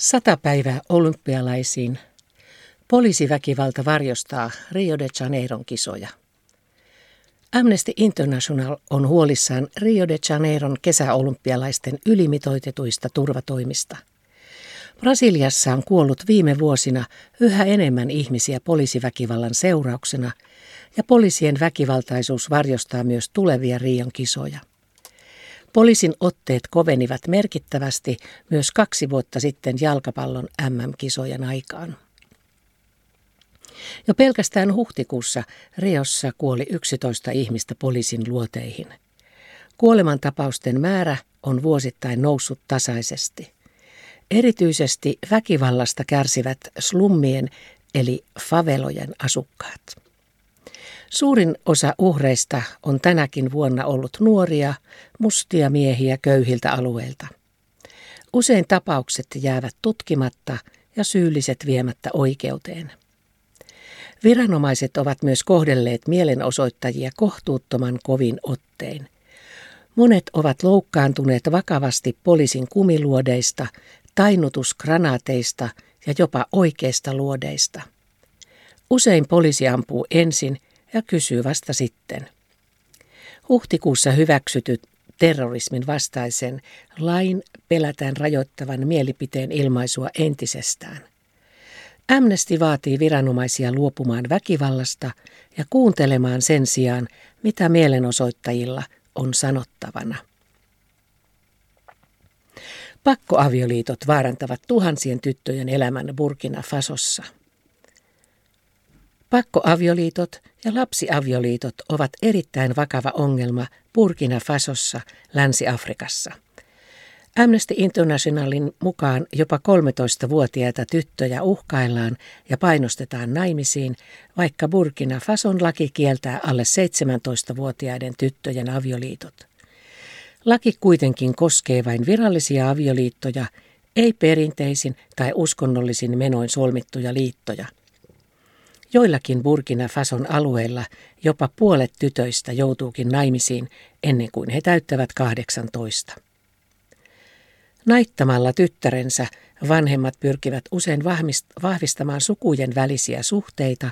Sata päivää olympialaisiin. Poliisiväkivalta varjostaa Rio de Janeiron kisoja. Amnesty International on huolissaan Rio de Janeiron kesäolympialaisten ylimitoitetuista turvatoimista. Brasiliassa on kuollut viime vuosina yhä enemmän ihmisiä poliisiväkivallan seurauksena, ja poliisien väkivaltaisuus varjostaa myös tulevia Rion kisoja. Poliisin otteet kovenivat merkittävästi myös kaksi vuotta sitten jalkapallon MM-kisojen aikaan. Jo pelkästään huhtikuussa Riossa kuoli 11 ihmistä poliisin luoteihin. Kuolemantapausten määrä on vuosittain noussut tasaisesti. Erityisesti väkivallasta kärsivät slummien eli favelojen asukkaat. Suurin osa uhreista on tänäkin vuonna ollut nuoria, mustia miehiä köyhiltä alueilta. Usein tapaukset jäävät tutkimatta ja syylliset viemättä oikeuteen. Viranomaiset ovat myös kohdelleet mielenosoittajia kohtuuttoman kovin ottein. Monet ovat loukkaantuneet vakavasti poliisin kumiluodeista, tainutusgranaateista ja jopa oikeista luodeista. Usein poliisi ampuu ensin ja kysyy vasta sitten. Huhtikuussa hyväksytyt terrorismin vastaisen lain pelätään rajoittavan mielipiteen ilmaisua entisestään. Amnesty vaatii viranomaisia luopumaan väkivallasta ja kuuntelemaan sen sijaan, mitä mielenosoittajilla on sanottavana. Pakkoavioliitot vaarantavat tuhansien tyttöjen elämän Burkina Fasossa. Pakkoavioliitot ja lapsiavioliitot ovat erittäin vakava ongelma Burkina Fasossa, Länsi-Afrikassa. Amnesty Internationalin mukaan jopa 13-vuotiaita tyttöjä uhkaillaan ja painostetaan naimisiin, vaikka Burkina Fason laki kieltää alle 17-vuotiaiden tyttöjen avioliitot. Laki kuitenkin koskee vain virallisia avioliittoja, ei perinteisin tai uskonnollisin menoin solmittuja liittoja – Joillakin Burkina Fason alueilla jopa puolet tytöistä joutuukin naimisiin ennen kuin he täyttävät 18. Naittamalla tyttärensä vanhemmat pyrkivät usein vahvistamaan sukujen välisiä suhteita,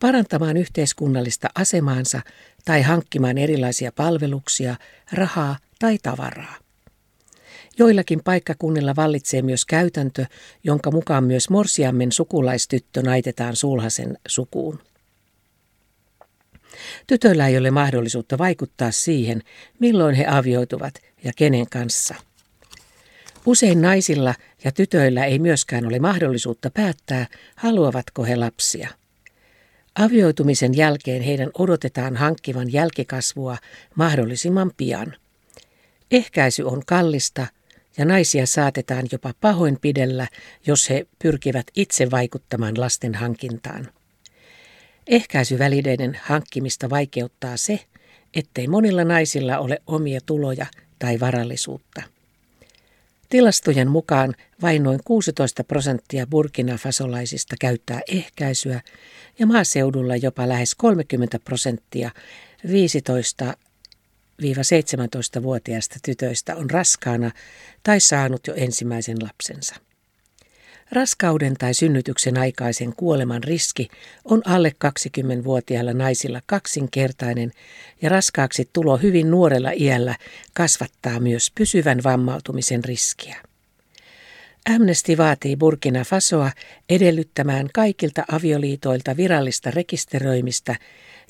parantamaan yhteiskunnallista asemaansa tai hankkimaan erilaisia palveluksia, rahaa tai tavaraa. Joillakin paikkakunnilla vallitsee myös käytäntö, jonka mukaan myös morsiammen sukulaistyttö naitetaan sulhasen sukuun. Tytöillä ei ole mahdollisuutta vaikuttaa siihen, milloin he avioituvat ja kenen kanssa. Usein naisilla ja tytöillä ei myöskään ole mahdollisuutta päättää, haluavatko he lapsia. Avioitumisen jälkeen heidän odotetaan hankkivan jälkikasvua mahdollisimman pian. Ehkäisy on kallista ja naisia saatetaan jopa pahoinpidellä, jos he pyrkivät itse vaikuttamaan lasten hankintaan. Ehkäisyvälineiden hankkimista vaikeuttaa se, ettei monilla naisilla ole omia tuloja tai varallisuutta. Tilastojen mukaan vain noin 16 prosenttia burkina-fasolaisista käyttää ehkäisyä ja maaseudulla jopa lähes 30 prosenttia 15 17-vuotiaista tytöistä on raskaana tai saanut jo ensimmäisen lapsensa. Raskauden tai synnytyksen aikaisen kuoleman riski on alle 20-vuotiailla naisilla kaksinkertainen ja raskaaksi tulo hyvin nuorella iällä kasvattaa myös pysyvän vammautumisen riskiä. Amnesty vaatii Burkina Fasoa edellyttämään kaikilta avioliitoilta virallista rekisteröimistä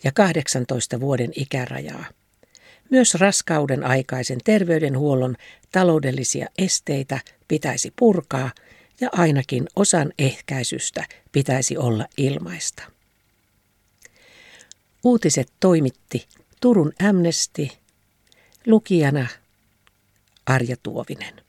ja 18 vuoden ikärajaa. Myös raskauden aikaisen terveydenhuollon taloudellisia esteitä pitäisi purkaa ja ainakin osan ehkäisystä pitäisi olla ilmaista. Uutiset toimitti Turun Amnesty, lukijana Arja Tuovinen.